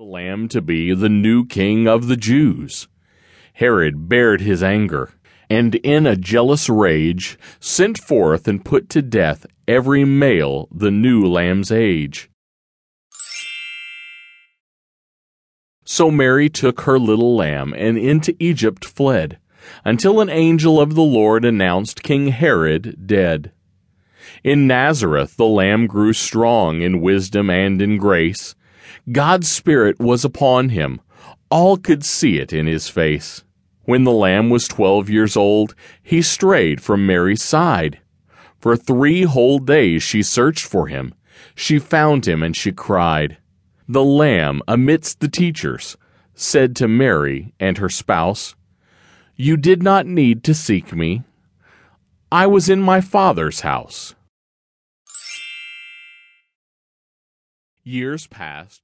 the lamb to be the new king of the Jews. Herod bared his anger, and in a jealous rage sent forth and put to death every male the new lamb's age. So Mary took her little lamb and into Egypt fled, until an angel of the Lord announced King Herod dead. In Nazareth the lamb grew strong in wisdom and in grace God's Spirit was upon him. All could see it in his face. When the lamb was twelve years old, he strayed from Mary's side. For three whole days she searched for him. She found him and she cried. The lamb, amidst the teachers, said to Mary and her spouse, You did not need to seek me. I was in my Father's house. Years passed.